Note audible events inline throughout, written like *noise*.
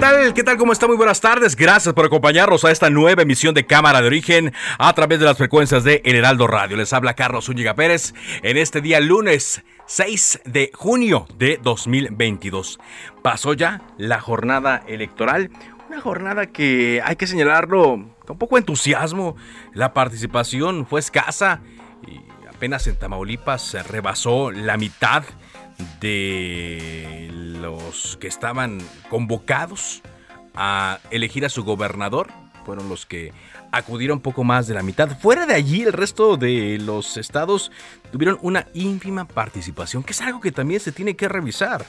Tal? ¿Qué tal? ¿Cómo está? Muy buenas tardes. Gracias por acompañarnos a esta nueva emisión de Cámara de Origen a través de las frecuencias de El Heraldo Radio. Les habla Carlos Zúñiga Pérez en este día lunes 6 de junio de 2022. Pasó ya la jornada electoral. Una jornada que hay que señalarlo con poco entusiasmo. La participación fue escasa y apenas en Tamaulipas se rebasó la mitad de los que estaban convocados a elegir a su gobernador. Fueron los que acudieron poco más de la mitad. Fuera de allí, el resto de los estados tuvieron una ínfima participación, que es algo que también se tiene que revisar.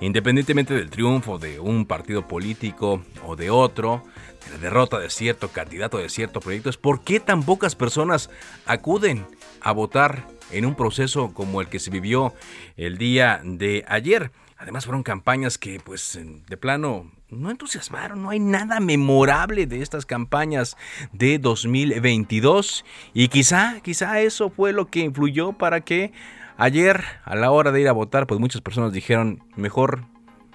Independientemente del triunfo de un partido político o de otro, de la derrota de cierto candidato de cierto proyecto, es por qué tan pocas personas acuden a votar en un proceso como el que se vivió el día de ayer. Además fueron campañas que pues de plano no entusiasmaron, no hay nada memorable de estas campañas de 2022 y quizá, quizá eso fue lo que influyó para que ayer a la hora de ir a votar pues muchas personas dijeron mejor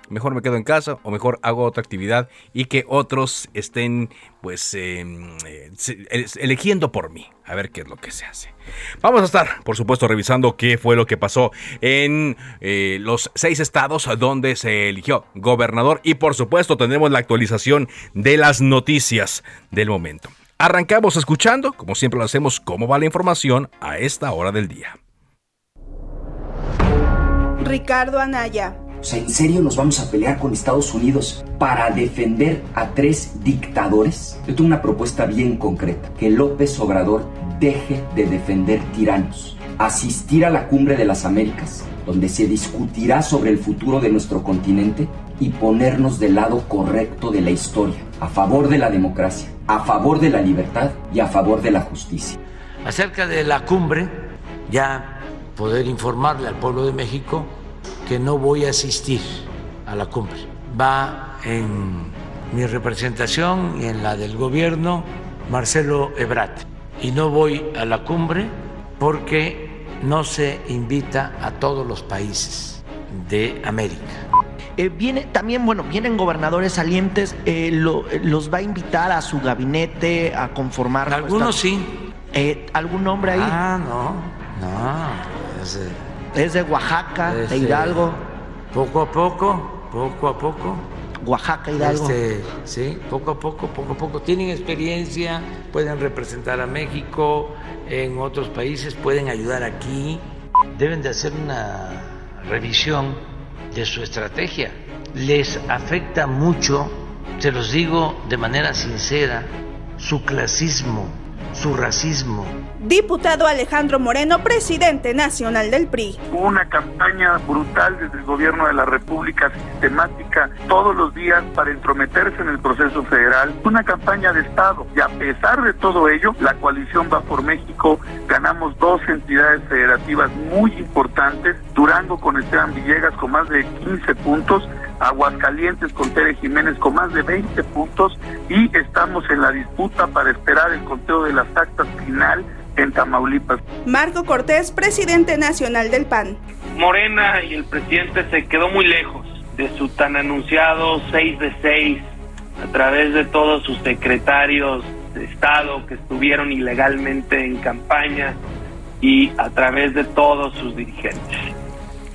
mejor me quedo en casa o mejor hago otra actividad y que otros estén pues em, eh, eligiendo por mí a ver qué es lo que se hace. Vamos a estar, por supuesto, revisando qué fue lo que pasó en eh, los seis estados donde se eligió gobernador y por supuesto tendremos la actualización de las noticias del momento. Arrancamos escuchando, como siempre lo hacemos, cómo va la información a esta hora del día. Ricardo Anaya ¿en serio nos vamos a pelear con Estados Unidos para defender a tres dictadores? Yo tengo una propuesta bien concreta, que López Obrador deje de defender tiranos, asistir a la cumbre de las Américas, donde se discutirá sobre el futuro de nuestro continente y ponernos del lado correcto de la historia, a favor de la democracia, a favor de la libertad y a favor de la justicia. Acerca de la cumbre, ya poder informarle al pueblo de México que no voy a asistir a la cumbre. Va en mi representación y en la del gobierno Marcelo Ebrat. Y no voy a la cumbre porque no se invita a todos los países de América. Eh, viene también, bueno, vienen gobernadores salientes, eh, los va a invitar a su gabinete a conformar. Algunos sí. Eh, ¿Algún nombre ahí? Ah, no, no es de Oaxaca, de Hidalgo. Poco a poco, poco a poco. Oaxaca, Hidalgo. Este, sí, poco a poco, poco a poco. Tienen experiencia, pueden representar a México en otros países, pueden ayudar aquí. Deben de hacer una revisión de su estrategia. Les afecta mucho, se los digo de manera sincera, su clasismo su racismo. Diputado Alejandro Moreno, presidente nacional del PRI. Una campaña brutal desde el gobierno de la República, sistemática, todos los días para entrometerse en el proceso federal. Una campaña de Estado. Y a pesar de todo ello, la coalición va por México. Ganamos dos entidades federativas muy importantes. Durango con Esteban Villegas con más de 15 puntos Aguascalientes con Tere Jiménez con más de 20 puntos y estamos en la disputa para esperar el conteo de las actas final en Tamaulipas. Marco Cortés, presidente nacional del PAN. Morena y el presidente se quedó muy lejos de su tan anunciado 6 de 6 a través de todos sus secretarios de Estado que estuvieron ilegalmente en campaña y a través de todos sus dirigentes.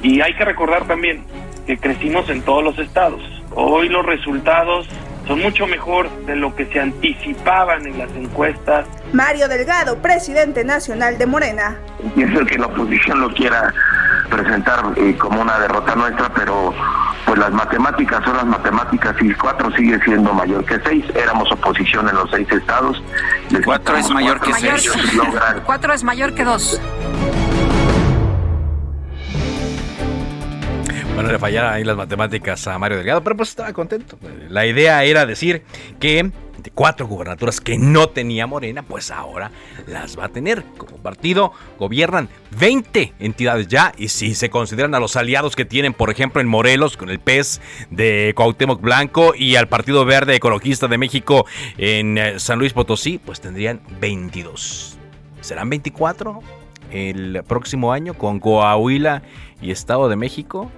Y hay que recordar también que crecimos en todos los estados. Hoy los resultados son mucho mejor de lo que se anticipaban en las encuestas. Mario Delgado, presidente nacional de Morena. Pienso que la oposición lo quiera presentar eh, como una derrota nuestra, pero pues las matemáticas son las matemáticas y cuatro sigue siendo mayor que seis. Éramos oposición en los seis estados. cuatro es mayor que seis. *laughs* Cuatro es mayor que dos. Bueno, le fallaron ahí las matemáticas a Mario Delgado, pero pues estaba contento. La idea era decir que de cuatro gubernaturas que no tenía Morena, pues ahora las va a tener. Como partido gobiernan 20 entidades ya y si se consideran a los aliados que tienen, por ejemplo, en Morelos con el PES de Cuauhtémoc Blanco y al Partido Verde Ecologista de México en eh, San Luis Potosí, pues tendrían 22. ¿Serán 24 el próximo año con Coahuila y Estado de México?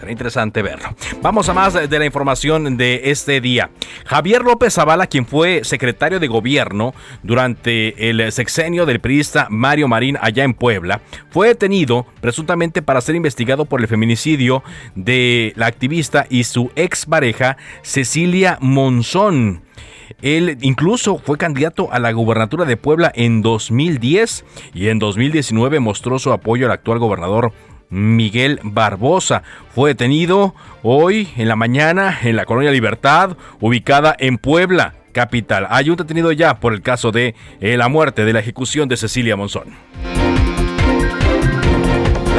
Será interesante verlo. Vamos a más de la información de este día. Javier López Zavala, quien fue secretario de gobierno durante el sexenio del periodista Mario Marín allá en Puebla, fue detenido presuntamente para ser investigado por el feminicidio de la activista y su expareja Cecilia Monzón. Él incluso fue candidato a la gubernatura de Puebla en 2010 y en 2019 mostró su apoyo al actual gobernador Miguel Barbosa. Fue detenido hoy en la mañana en la colonia Libertad, ubicada en Puebla, capital. Hay un detenido ya por el caso de eh, la muerte de la ejecución de Cecilia Monzón.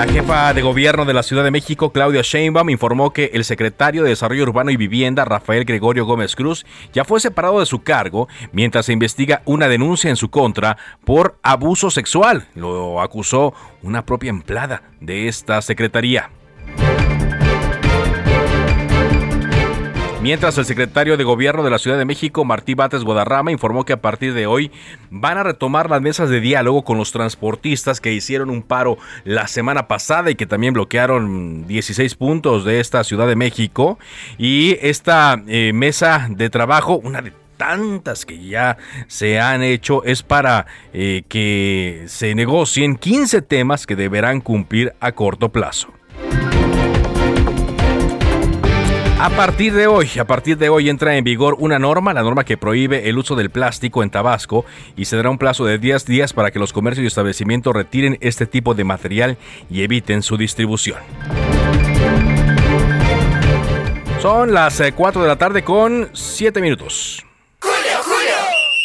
La jefa de gobierno de la Ciudad de México, Claudia Sheinbaum, informó que el secretario de Desarrollo Urbano y Vivienda, Rafael Gregorio Gómez Cruz, ya fue separado de su cargo mientras se investiga una denuncia en su contra por abuso sexual. Lo acusó una propia empleada de esta secretaría. Mientras el secretario de Gobierno de la Ciudad de México, Martí Bates Guadarrama, informó que a partir de hoy van a retomar las mesas de diálogo con los transportistas que hicieron un paro la semana pasada y que también bloquearon 16 puntos de esta Ciudad de México. Y esta eh, mesa de trabajo, una de tantas que ya se han hecho es para eh, que se negocien 15 temas que deberán cumplir a corto plazo. A partir de hoy, a partir de hoy entra en vigor una norma, la norma que prohíbe el uso del plástico en Tabasco y se dará un plazo de 10 días para que los comercios y establecimientos retiren este tipo de material y eviten su distribución. Son las 4 eh, de la tarde con 7 minutos. ¡Julio, Julio!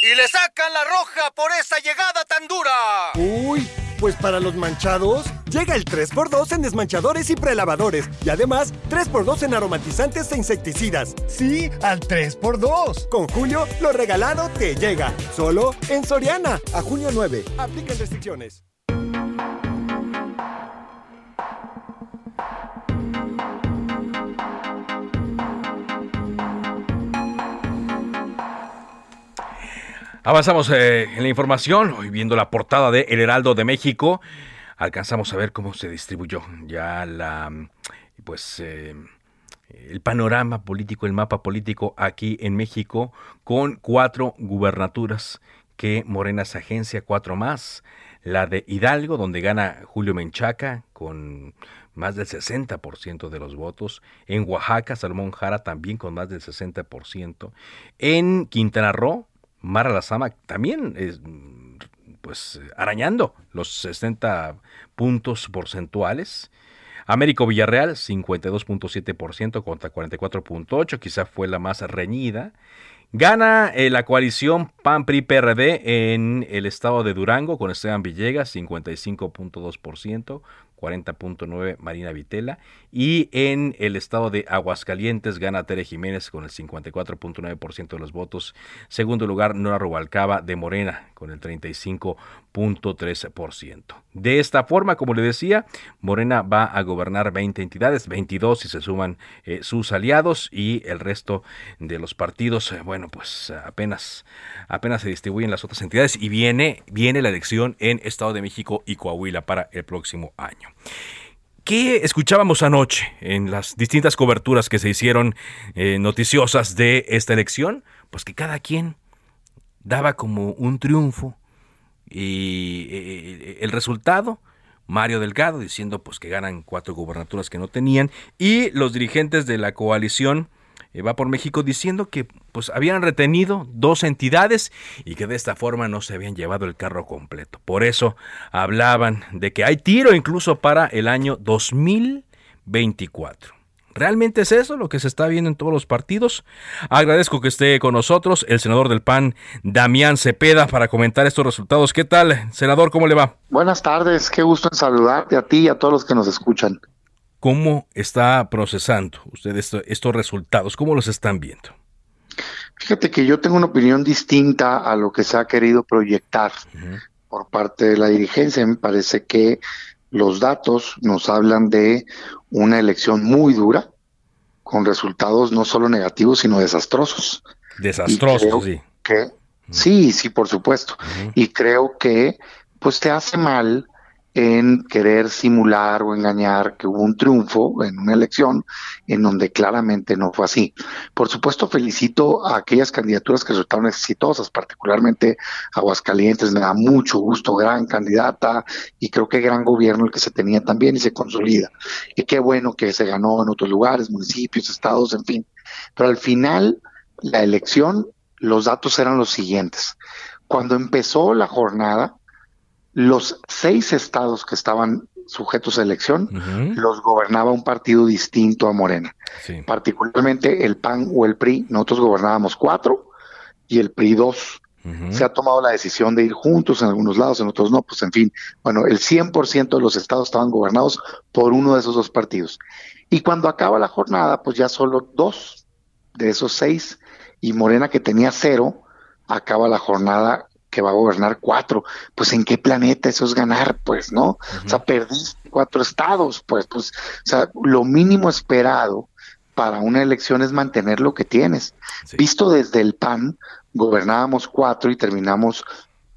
Y le sacan la roja por esa llegada tan dura. Uy. Pues para los manchados, llega el 3x2 en desmanchadores y prelavadores. Y además, 3x2 en aromatizantes e insecticidas. Sí, al 3x2. Con Julio, lo regalado te llega. Solo en Soriana. A junio 9. Aplican restricciones. Avanzamos eh, en la información, hoy viendo la portada de El Heraldo de México, alcanzamos a ver cómo se distribuyó ya la, pues, eh, el panorama político, el mapa político aquí en México, con cuatro gubernaturas que Morena se agencia, cuatro más, la de Hidalgo, donde gana Julio Menchaca, con más del 60% de los votos. En Oaxaca, Salomón Jara también con más del 60%. En Quintana Roo, Mara Lazama también es, pues arañando los 60 puntos porcentuales. Américo Villarreal, 52.7% contra 44.8%, quizá fue la más reñida. Gana eh, la coalición PAN-PRI-PRD en el estado de Durango con Esteban Villegas, 55.2% 40.9 Marina Vitela y en el estado de Aguascalientes gana Tere Jiménez con el 54.9% de los votos. Segundo lugar Nora Rubalcaba de Morena con el 35.3%. De esta forma, como le decía, Morena va a gobernar 20 entidades, 22 si se suman eh, sus aliados y el resto de los partidos, eh, bueno, pues apenas apenas se distribuyen las otras entidades y viene viene la elección en Estado de México y Coahuila para el próximo año. ¿Qué escuchábamos anoche en las distintas coberturas que se hicieron eh, noticiosas de esta elección? Pues que cada quien daba como un triunfo y eh, el resultado Mario Delgado, diciendo pues que ganan cuatro gubernaturas que no tenían, y los dirigentes de la coalición eh, Va por México diciendo que pues habían retenido dos entidades y que de esta forma no se habían llevado el carro completo. Por eso hablaban de que hay tiro incluso para el año 2024. ¿Realmente es eso lo que se está viendo en todos los partidos? Agradezco que esté con nosotros el senador del PAN, Damián Cepeda, para comentar estos resultados. ¿Qué tal, senador? ¿Cómo le va? Buenas tardes, qué gusto en saludarte a ti y a todos los que nos escuchan. ¿Cómo está procesando usted estos resultados? ¿Cómo los están viendo? Fíjate que yo tengo una opinión distinta a lo que se ha querido proyectar por parte de la dirigencia. Me parece que los datos nos hablan de una elección muy dura, con resultados no solo negativos, sino desastrosos. Desastrosos, sí. Que, Sí, sí, por supuesto. Y creo que pues te hace mal en querer simular o engañar que hubo un triunfo en una elección en donde claramente no fue así. Por supuesto, felicito a aquellas candidaturas que resultaron exitosas, particularmente Aguascalientes, me da mucho gusto, gran candidata y creo que gran gobierno el que se tenía también y se consolida. Y qué bueno que se ganó en otros lugares, municipios, estados, en fin. Pero al final, la elección, los datos eran los siguientes. Cuando empezó la jornada, los seis estados que estaban sujetos a elección los gobernaba un partido distinto a Morena. Particularmente el PAN o el PRI, nosotros gobernábamos cuatro y el PRI dos. Se ha tomado la decisión de ir juntos en algunos lados, en otros no, pues en fin, bueno, el 100% de los estados estaban gobernados por uno de esos dos partidos. Y cuando acaba la jornada, pues ya solo dos de esos seis y Morena que tenía cero, acaba la jornada que va a gobernar cuatro. Pues en qué planeta eso es ganar, pues, ¿no? O sea, perdiste cuatro estados, pues, pues, o sea, lo mínimo esperado para una elección es mantener lo que tienes. Visto desde el PAN, gobernábamos cuatro y terminamos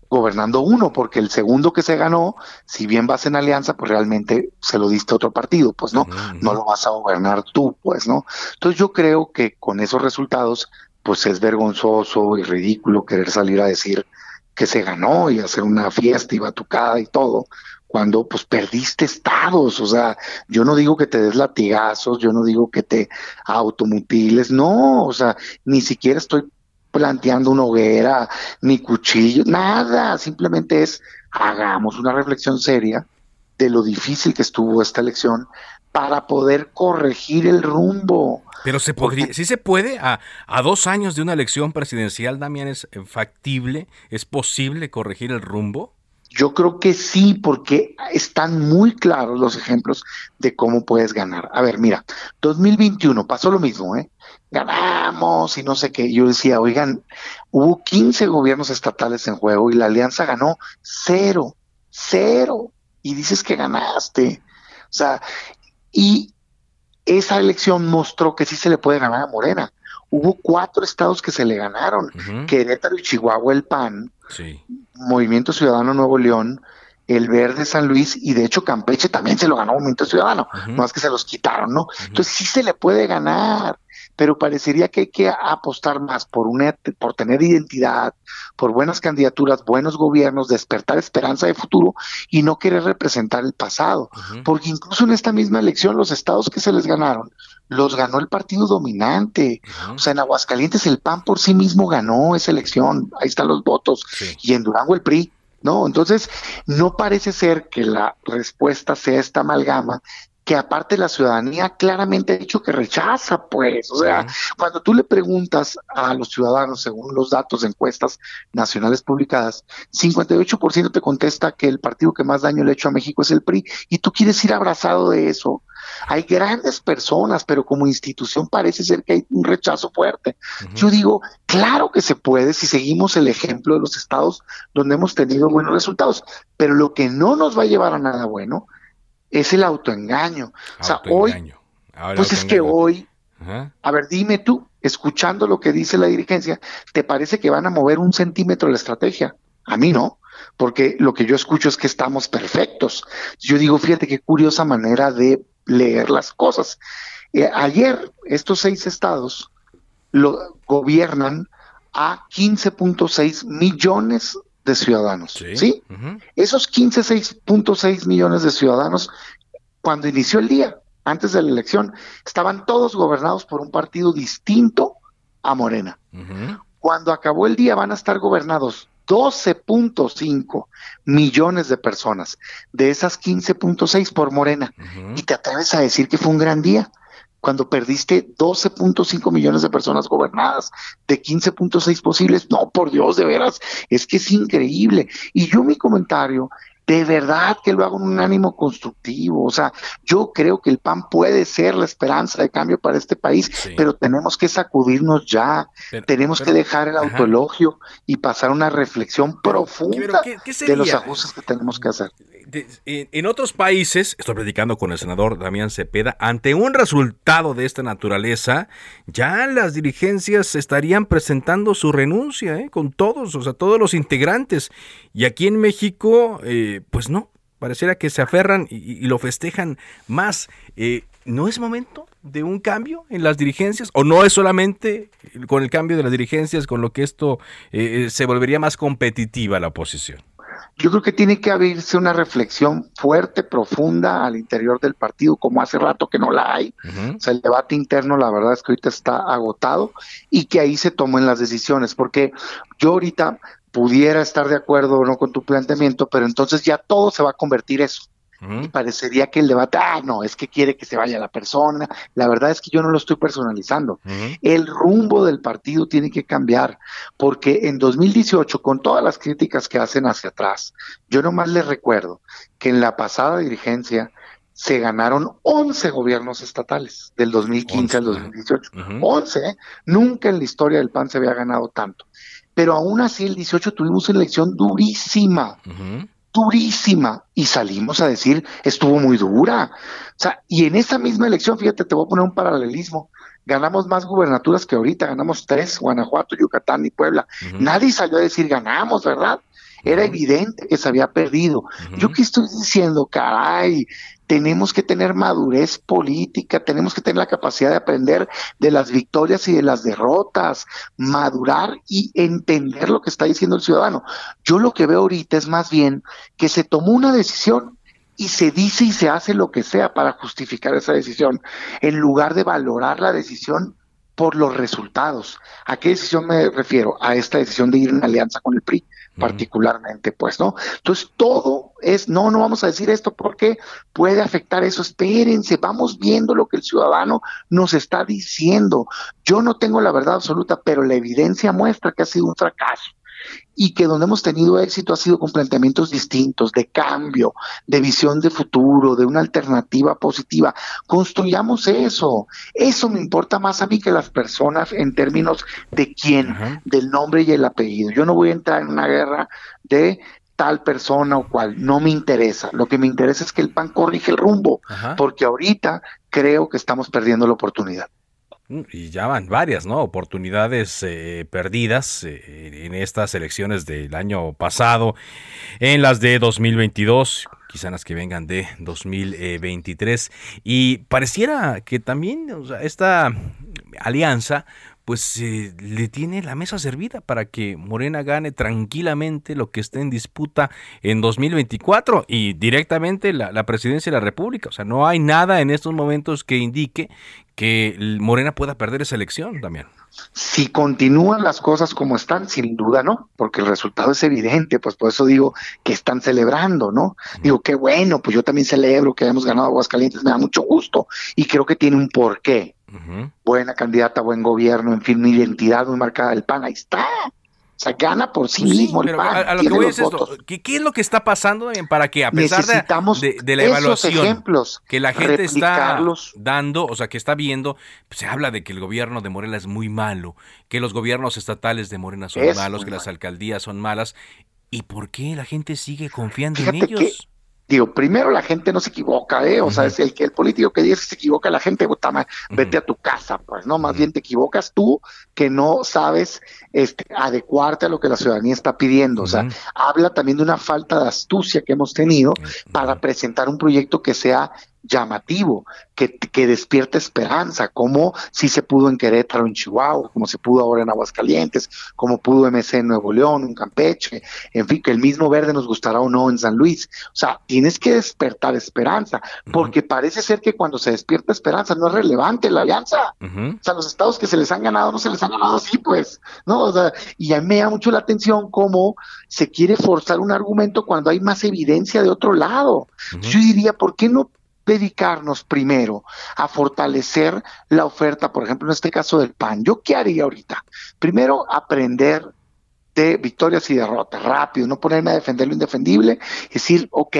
gobernando uno, porque el segundo que se ganó, si bien vas en alianza, pues realmente se lo diste a otro partido, pues no, no lo vas a gobernar tú, pues no. Entonces yo creo que con esos resultados, pues es vergonzoso y ridículo querer salir a decir que se ganó y hacer una fiesta y batucada y todo, cuando pues perdiste estados, o sea, yo no digo que te des latigazos, yo no digo que te automutiles, no, o sea, ni siquiera estoy planteando una hoguera, ni cuchillo, nada, simplemente es hagamos una reflexión seria de lo difícil que estuvo esta elección para poder corregir el rumbo. Pero se podría, sí se puede, a, a, dos años de una elección presidencial, Damián, ¿es factible? ¿Es posible corregir el rumbo? Yo creo que sí, porque están muy claros los ejemplos de cómo puedes ganar. A ver, mira, 2021 pasó lo mismo, ¿eh? Ganamos y no sé qué. Yo decía, oigan, hubo 15 gobiernos estatales en juego y la alianza ganó cero, cero. Y dices que ganaste. O sea, y esa elección mostró que sí se le puede ganar a Morena. Hubo cuatro estados que se le ganaron, Querétaro y Chihuahua el PAN, Movimiento Ciudadano Nuevo León, el Verde San Luis y de hecho Campeche también se lo ganó Movimiento Ciudadano, no más que se los quitaron, ¿no? Entonces sí se le puede ganar pero parecería que hay que apostar más por, una, por tener identidad, por buenas candidaturas, buenos gobiernos, despertar esperanza de futuro y no querer representar el pasado. Porque incluso en esta misma elección los estados que se les ganaron, los ganó el partido dominante. O sea, en Aguascalientes el PAN por sí mismo ganó esa elección, ahí están los votos, y en Durango el PRI. ¿no? Entonces, no parece ser que la respuesta sea esta amalgama que aparte la ciudadanía claramente ha dicho que rechaza, pues, o sea, cuando tú le preguntas a los ciudadanos, según los datos de encuestas nacionales publicadas, 58% te contesta que el partido que más daño le ha hecho a México es el PRI, y tú quieres ir abrazado de eso. Hay grandes personas, pero como institución parece ser que hay un rechazo fuerte. Yo digo, claro que se puede si seguimos el ejemplo de los estados donde hemos tenido buenos resultados, pero lo que no nos va a llevar a nada bueno es el autoengaño. O sea, hoy, pues es que hoy, a ver, dime tú, escuchando lo que dice la dirigencia, ¿te parece que van a mover un centímetro la estrategia? A mí no, porque lo que yo escucho es que estamos perfectos. Yo digo, fíjate qué curiosa manera de leer las cosas. Eh, ayer, estos seis estados lo gobiernan a 15.6 millones de ciudadanos, ¿sí? Esos 15.6 millones de ciudadanos, cuando inició el día, antes de la elección, estaban todos gobernados por un partido distinto a Morena. Cuando acabó el día van a estar gobernados 12.5 millones de personas, de esas 15.6 por Morena. Y te atreves a decir que fue un gran día cuando perdiste 12.5 millones de personas gobernadas, de 15.6 posibles. No, por Dios, de veras, es que es increíble. Y yo mi comentario de verdad que lo hago en un ánimo constructivo. O sea, yo creo que el PAN puede ser la esperanza de cambio para este país, pero tenemos que sacudirnos ya, tenemos que dejar el autoelogio y pasar una reflexión profunda de los ajustes que tenemos que hacer en otros países, estoy predicando con el senador Damián Cepeda, ante un resultado de esta naturaleza, ya las dirigencias estarían presentando su renuncia, ¿eh? con todos, o sea, todos los integrantes. Y aquí en México, eh, pues no, pareciera que se aferran y, lo festejan más. Eh, ¿No es momento de un cambio en las dirigencias? ¿O no es solamente con el cambio de las dirigencias con lo que esto se volvería más competitiva la oposición? Yo creo que tiene que abrirse una reflexión fuerte, profunda al interior del partido, como hace rato que no la hay. O sea, el debate interno, la verdad es que ahorita está agotado y que ahí se tomen las decisiones, porque yo ahorita pudiera estar de acuerdo o no con tu planteamiento, pero entonces ya todo se va a convertir eso. Y parecería que el debate, ah, no, es que quiere que se vaya la persona. La verdad es que yo no lo estoy personalizando. El rumbo del partido tiene que cambiar, porque en 2018, con todas las críticas que hacen hacia atrás, yo nomás les recuerdo que en la pasada dirigencia se ganaron 11 gobiernos estatales, del 2015 al 2018. 11, ¿eh? nunca en la historia del PAN se había ganado tanto. Pero aún así, el 18 tuvimos una elección durísima durísima y salimos a decir estuvo muy dura. O sea, y en esa misma elección, fíjate, te voy a poner un paralelismo. Ganamos más gubernaturas que ahorita, ganamos tres, Guanajuato, Yucatán y Puebla. Nadie salió a decir ganamos, ¿verdad? Era evidente que se había perdido. Yo qué estoy diciendo, caray, tenemos que tener madurez política, tenemos que tener la capacidad de aprender de las victorias y de las derrotas, madurar y entender lo que está diciendo el ciudadano. Yo lo que veo ahorita es más bien que se tomó una decisión y se dice y se hace lo que sea para justificar esa decisión, en lugar de valorar la decisión por los resultados. ¿A qué decisión me refiero? A esta decisión de ir en alianza con el PRI particularmente, pues, ¿no? Entonces, todo es, no, no vamos a decir esto porque puede afectar eso. Espérense, vamos viendo lo que el ciudadano nos está diciendo. Yo no tengo la verdad absoluta, pero la evidencia muestra que ha sido un fracaso y que donde hemos tenido éxito ha sido con planteamientos distintos, de cambio, de visión de futuro, de una alternativa positiva. Construyamos eso. Eso me importa más a mí que las personas en términos de quién, del nombre y el apellido. Yo no voy a entrar en una guerra de tal persona o cual, no me interesa. Lo que me interesa es que el PAN corrige el rumbo, porque ahorita creo que estamos perdiendo la oportunidad. Mm, y ya van varias, ¿no? Oportunidades eh, perdidas eh, en estas elecciones del año pasado, en las de 2022, quizás las que vengan de 2023. Y pareciera que también esta alianza pues eh, le tiene la mesa servida para que Morena gane tranquilamente lo que esté en disputa en 2024 y directamente la, la, presidencia de la República. O sea, no hay nada en estos momentos que indique que Morena pueda perder esa elección también. Si continúan las cosas como están, sin duda no, porque el resultado es evidente, pues por eso digo que están celebrando, ¿no? Digo, qué bueno, pues yo también celebro que hayamos ganado Aguascalientes, me da mucho gusto y creo que tiene un porqué. Buena candidata, buen gobierno, en fin, mi identidad muy marcada del PAN, ahí está. O sea, gana por sí, mismo el PAN. A, lo que voy es esto, ¿qué, es lo que está pasando para que a pesar de, de, la evaluación ejemplos, que la gente está dando, o sea, que está viendo, se habla de que el gobierno de Morena es muy malo, que los gobiernos estatales de Morena son malos, que las alcaldías son malas, ¿y por qué la gente sigue confiando en ellos? Digo, primero la gente no se equivoca, ¿eh? O sea, es el que el político que dice que se equivoca, la gente, puta, vete a tu casa, pues, ¿no? Más bien te equivocas tú que no sabes este, adecuarte a lo que la ciudadanía está pidiendo. O sea, habla también de una falta de astucia que hemos tenido para presentar un proyecto que sea llamativo, que, que despierta esperanza, como si se pudo en Querétaro, en Chihuahua, como se pudo ahora en Aguascalientes, como pudo MC en Nuevo León, en Campeche, en fin, que el mismo verde nos gustará o no en San Luis. O sea, tienes que despertar esperanza, porque parece ser que cuando se despierta esperanza no es relevante la alianza. O sea, los estados que se les han ganado no se les han ganado así, pues, ¿no? O sea, y a mí me da mucho la atención cómo se quiere forzar un argumento cuando hay más evidencia de otro lado. Yo diría, ¿por qué no dedicarnos primero a fortalecer la oferta, por ejemplo, en este caso del PAN. ¿Yo qué haría ahorita? Primero, aprender de victorias y derrotas, rápido, no ponerme a defender lo indefendible, decir, ok,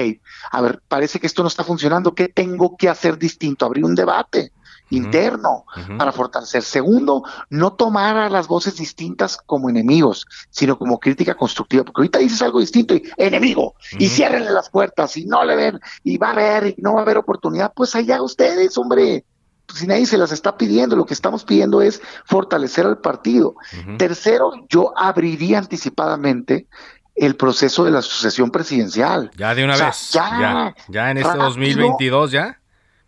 a ver, parece que esto no está funcionando, ¿qué tengo que hacer distinto? Abrir un debate interno para fortalecer. Segundo, no tomar a las voces distintas como enemigos, sino como crítica constructiva, porque ahorita dices algo distinto y enemigo, y ciérrenle las puertas, y no le ven, y va a haber, y no va a haber oportunidad, pues allá ustedes, hombre. Si nadie se las está pidiendo, lo que estamos pidiendo es fortalecer al partido. Tercero, yo abriría anticipadamente el proceso de la sucesión presidencial. Ya de una vez. Ya, ya, en este 2022 ya.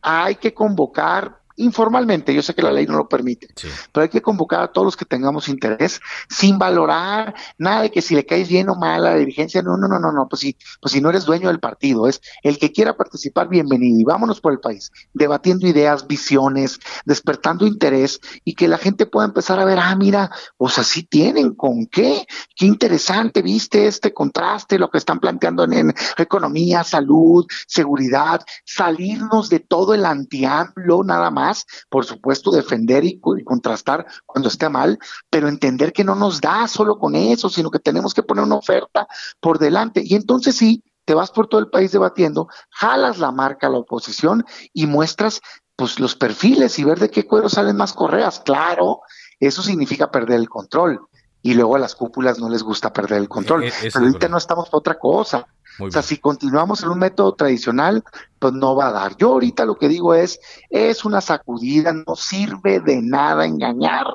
Hay que convocar informalmente, yo sé que la ley no lo permite, pero hay que convocar a todos los que tengamos interés sin valorar nada de que si le caes bien o mal a la dirigencia, no, no, no, no, no, pues si, pues si no eres dueño del partido, es el que quiera participar, bienvenido y vámonos por el país, debatiendo ideas, visiones, despertando interés y que la gente pueda empezar a ver, ah, mira, pues así tienen, ¿con qué? Qué interesante, viste este contraste, lo que están planteando en, en economía, salud, seguridad, salirnos de todo el antiamplo nada más por supuesto, defender y, contrastar cuando esté mal, pero entender que no nos da solo con eso, sino que tenemos que poner una oferta por delante. Y entonces sí, te vas por todo el país debatiendo, jalas la marca a la oposición y muestras pues los perfiles y ver de qué cuero salen más correas. Claro, eso significa perder el control. Y luego a las cúpulas no les gusta perder el control. E, e, pero ahorita no estamos por otra cosa o sea, si continuamos en un método tradicional, pues no va a dar. Yo ahorita lo que digo es, es una sacudida, no sirve de nada engañar.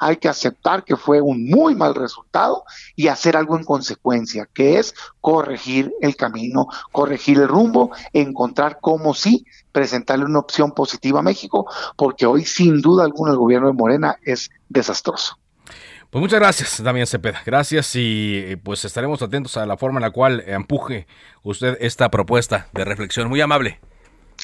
Hay que aceptar que fue un muy mal resultado y hacer algo en consecuencia, que es corregir el camino, corregir el rumbo, encontrar cómo sí presentarle una opción positiva a México, porque hoy sin duda alguna el gobierno de Morena es desastroso. Pues muchas gracias, Damián Cepeda. Gracias y eh, pues estaremos atentos a la forma en la cual empuje usted esta propuesta de reflexión. Muy amable.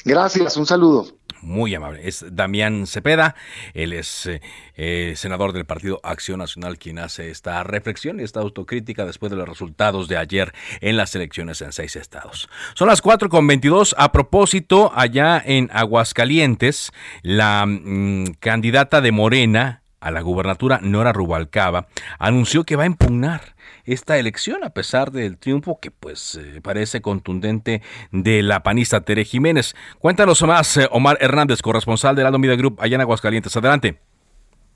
Gracias, un saludo. Muy amable. Es Damián Cepeda, él es eh, eh, senador del Partido Acción Nacional quien hace esta reflexión y esta autocrítica después de los resultados de ayer en las elecciones en seis estados. Son las cuatro con 22. A propósito, allá en Aguascalientes, la mm, candidata de Morena, a la gubernatura Nora Rubalcaba, anunció que va a impugnar esta elección a pesar del triunfo que pues eh, parece contundente de la panista Tere Jiménez. Cuéntanos más, eh, Omar Hernández, corresponsal de la Media Group allá en Aguascalientes. Adelante.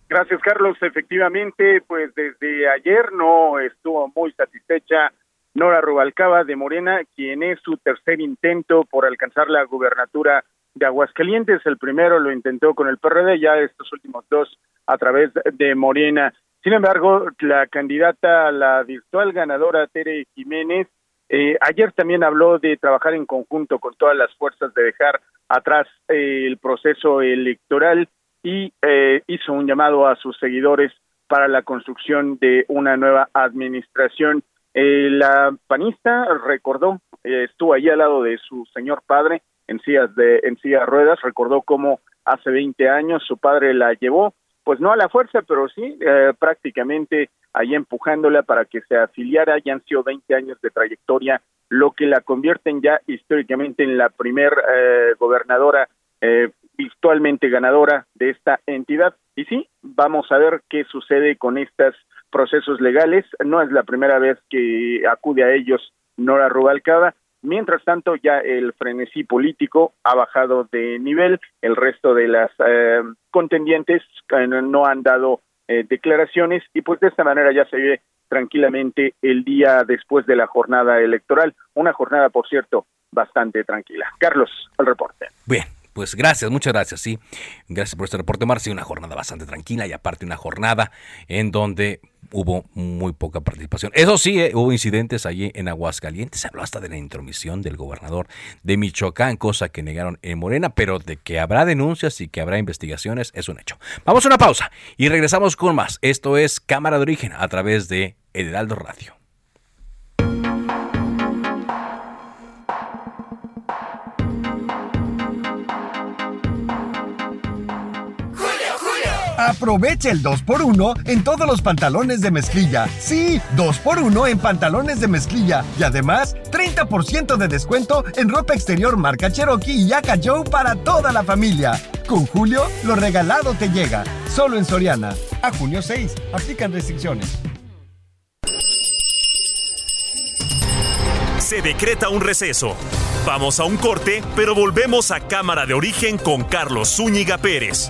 Gracias, Carlos. Efectivamente, pues desde ayer no estuvo muy satisfecha Nora Rubalcaba de Morena, quien es su tercer intento por alcanzar la gubernatura de Aguascalientes. El primero lo intentó con el PRD, ya estos últimos dos a través de Morena. Sin embargo, la candidata, la virtual ganadora Tere Jiménez, eh, ayer también habló de trabajar en conjunto con todas las fuerzas, de dejar atrás eh, el proceso electoral y eh, hizo un llamado a sus seguidores para la construcción de una nueva administración. la panista recordó, estuvo ahí al lado de su señor padre, en sillas de en sillas ruedas recordó cómo hace 20 años su padre la llevó pues no a la fuerza pero sí eh, prácticamente ahí empujándola para que se afiliara. Ya han sido 20 años de trayectoria lo que la convierten ya históricamente en la primer eh, gobernadora eh, virtualmente ganadora de esta entidad. Y sí vamos a ver qué sucede con estos procesos legales. No es la primera vez que acude a ellos Nora Rubalcaba Mientras tanto, ya el frenesí político ha bajado de nivel, el resto de las eh, contendientes eh, no han dado eh, declaraciones y pues de esta manera ya se ve tranquilamente el día después de la jornada electoral, una jornada, por cierto, bastante tranquila. Carlos, el reporte. Bien, pues gracias, muchas gracias, sí. Gracias por este reporte, Marci. Una jornada bastante tranquila y aparte una jornada en donde hubo muy poca participación. Eso sí, eh, hubo incidentes allí en Aguascalientes. Se habló hasta de la intromisión del gobernador de Michoacán, cosa que negaron en Morena, pero de que habrá denuncias y que habrá investigaciones es un hecho. Vamos a una pausa y regresamos con más. Esto es Cámara de Origen a través de El Heraldo Radio. Aprovecha el 2x1 en todos los pantalones de mezclilla. Sí, 2x1 en pantalones de mezclilla. Y además, 30% de descuento en ropa exterior marca Cherokee y Yaka Joe para toda la familia. Con Julio, lo regalado te llega. Solo en Soriana. A junio 6. Aplican restricciones. Se decreta un receso. Vamos a un corte, pero volvemos a Cámara de Origen con Carlos Zúñiga Pérez.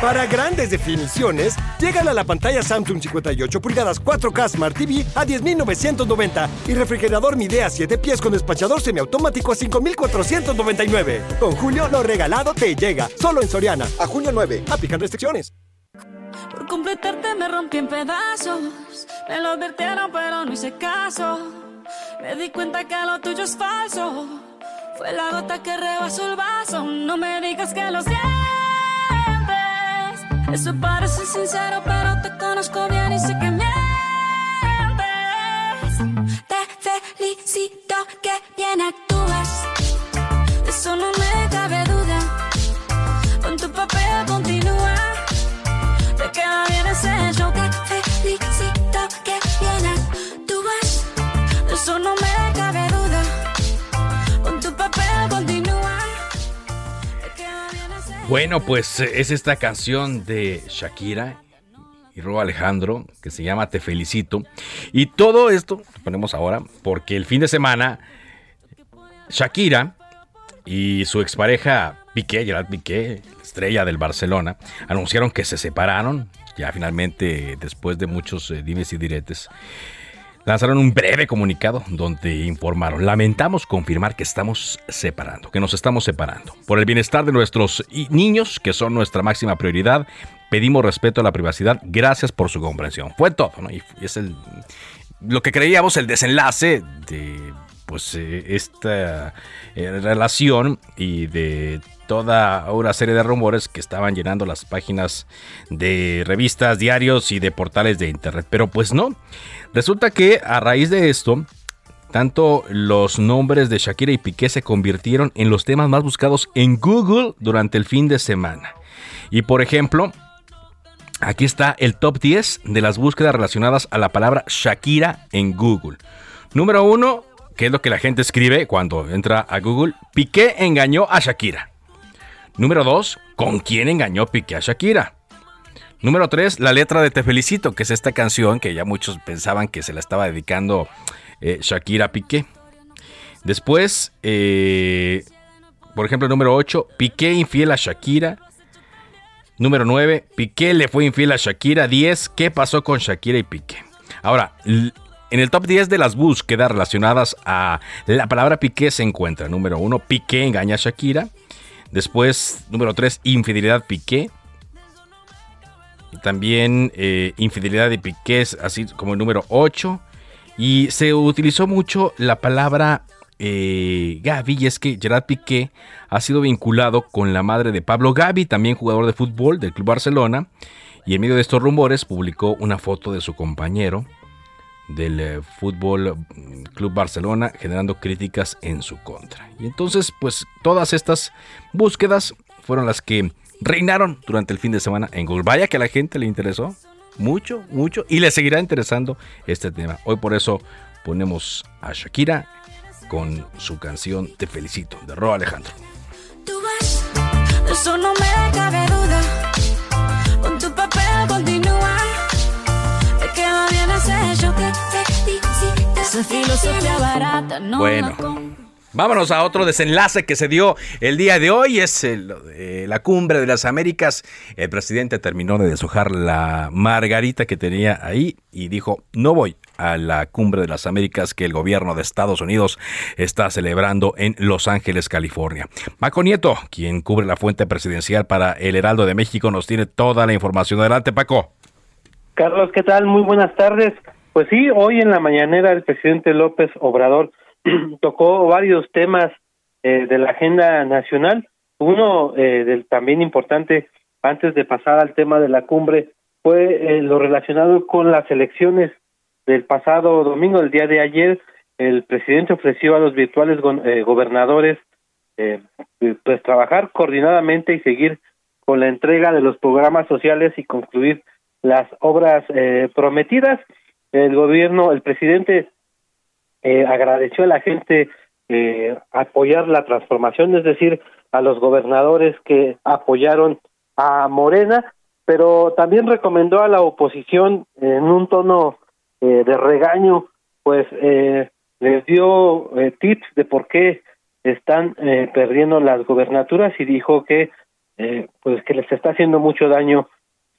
Para grandes definiciones, llegan a la pantalla Samsung 58 pulgadas 4K Smart TV a 10.990 y refrigerador Midea 7 pies con despachador semiautomático a 5.499. Con Julio, lo regalado te llega. Solo en Soriana. A junio 9. Aplican restricciones. Por completarte me rompí en pedazos. Me lo advirtieron, pero no hice caso. Me di cuenta que lo tuyo es falso. Fue la gota que rebasó el vaso. No me digas que lo sientes. Eso parece sincero, pero te conozco bien y sé que mientes. Te felicito que bien actúas. Bueno, pues eh, es esta canción de Shakira y Ro Alejandro que se llama Te Felicito. Y todo esto lo ponemos ahora porque el fin de semana Shakira y su expareja Piqué, Gerard Piqué, estrella del Barcelona, anunciaron que se separaron. Ya finalmente, después de muchos eh, dimes y diretes, lanzaron un breve comunicado donde informaron, lamentamos confirmar que estamos separando, que nos estamos separando. Por el bienestar de nuestros niños, que son nuestra máxima prioridad, pedimos respeto a la privacidad. Gracias por su comprensión. Fue todo, ¿no? Y es el, lo que creíamos el desenlace de pues eh, esta eh, relación y de toda una serie de rumores que estaban llenando las páginas de revistas, diarios y de portales de internet. Pero pues no. Resulta que a raíz de esto, tanto los nombres de Shakira y Piqué se convirtieron en los temas más buscados en Google durante el fin de semana. Y por ejemplo, aquí está el top 10 de las búsquedas relacionadas a la palabra Shakira en Google. Número 1, que es lo que la gente escribe cuando entra a Google, Piqué engañó a Shakira. Número 2, ¿con quién engañó Piqué a Shakira? Número 3, la letra de Te Felicito, que es esta canción que ya muchos pensaban que se la estaba dedicando eh, Shakira a Piqué. Después, eh, por ejemplo, número 8, Piqué infiel a Shakira. Número 9, Piqué le fue infiel a Shakira. 10, ¿qué pasó con Shakira y Piqué? Ahora, en el top 10 de las búsquedas relacionadas a la palabra Piqué se encuentra número 1, Piqué engaña a Shakira. Después, número 3, infidelidad Piqué. También eh, infidelidad de Piqué, así como el número 8. Y se utilizó mucho la palabra eh, Gaby, y es que Gerard Piqué ha sido vinculado con la madre de Pablo Gaby, también jugador de fútbol del Club Barcelona. Y en medio de estos rumores publicó una foto de su compañero del eh, Fútbol mm, Club Barcelona, generando críticas en su contra. Y entonces, pues todas estas búsquedas fueron las que reinaron durante el fin de semana en Google. Vaya que a la gente le interesó mucho, mucho y le seguirá interesando este tema. Hoy por eso ponemos a Shakira con su canción Te felicito de Ro Alejandro. Tú vas, eso no me cabe duda. Bueno. Vámonos a otro desenlace que se dio el día de hoy, es el- eh, la cumbre de las Américas. El presidente terminó de deshojar la margarita que tenía ahí y dijo, no voy a la cumbre de las Américas que el gobierno de Estados Unidos está celebrando en Los Ángeles, California. Paco Nieto, quien cubre la fuente presidencial para el Heraldo de México, nos tiene toda la información. Adelante, Paco. Carlos, ¿qué tal? Muy buenas tardes. Pues sí, hoy en la mañanera el presidente López Obrador *clears throat* tocó varios temas eh, de la agenda nacional. Uno eh, del también importante, antes de pasar al tema de la cumbre, fue eh, lo relacionado con las elecciones del pasado domingo, el día de ayer. El presidente ofreció a los virtuales go- eh, gobernadores eh, pues trabajar coordinadamente y seguir con la entrega de los programas sociales y concluir las obras prometidas. El gobierno, el presidente eh, agradeció a la gente eh, apoyar la transformación, es decir, a los gobernadores que apoyaron a Morena, pero también recomendó a la oposición en un tono eh, de regaño, pues eh, les dio eh, tips de por qué están eh, perdiendo las gobernaturas y dijo que pues que les está haciendo mucho daño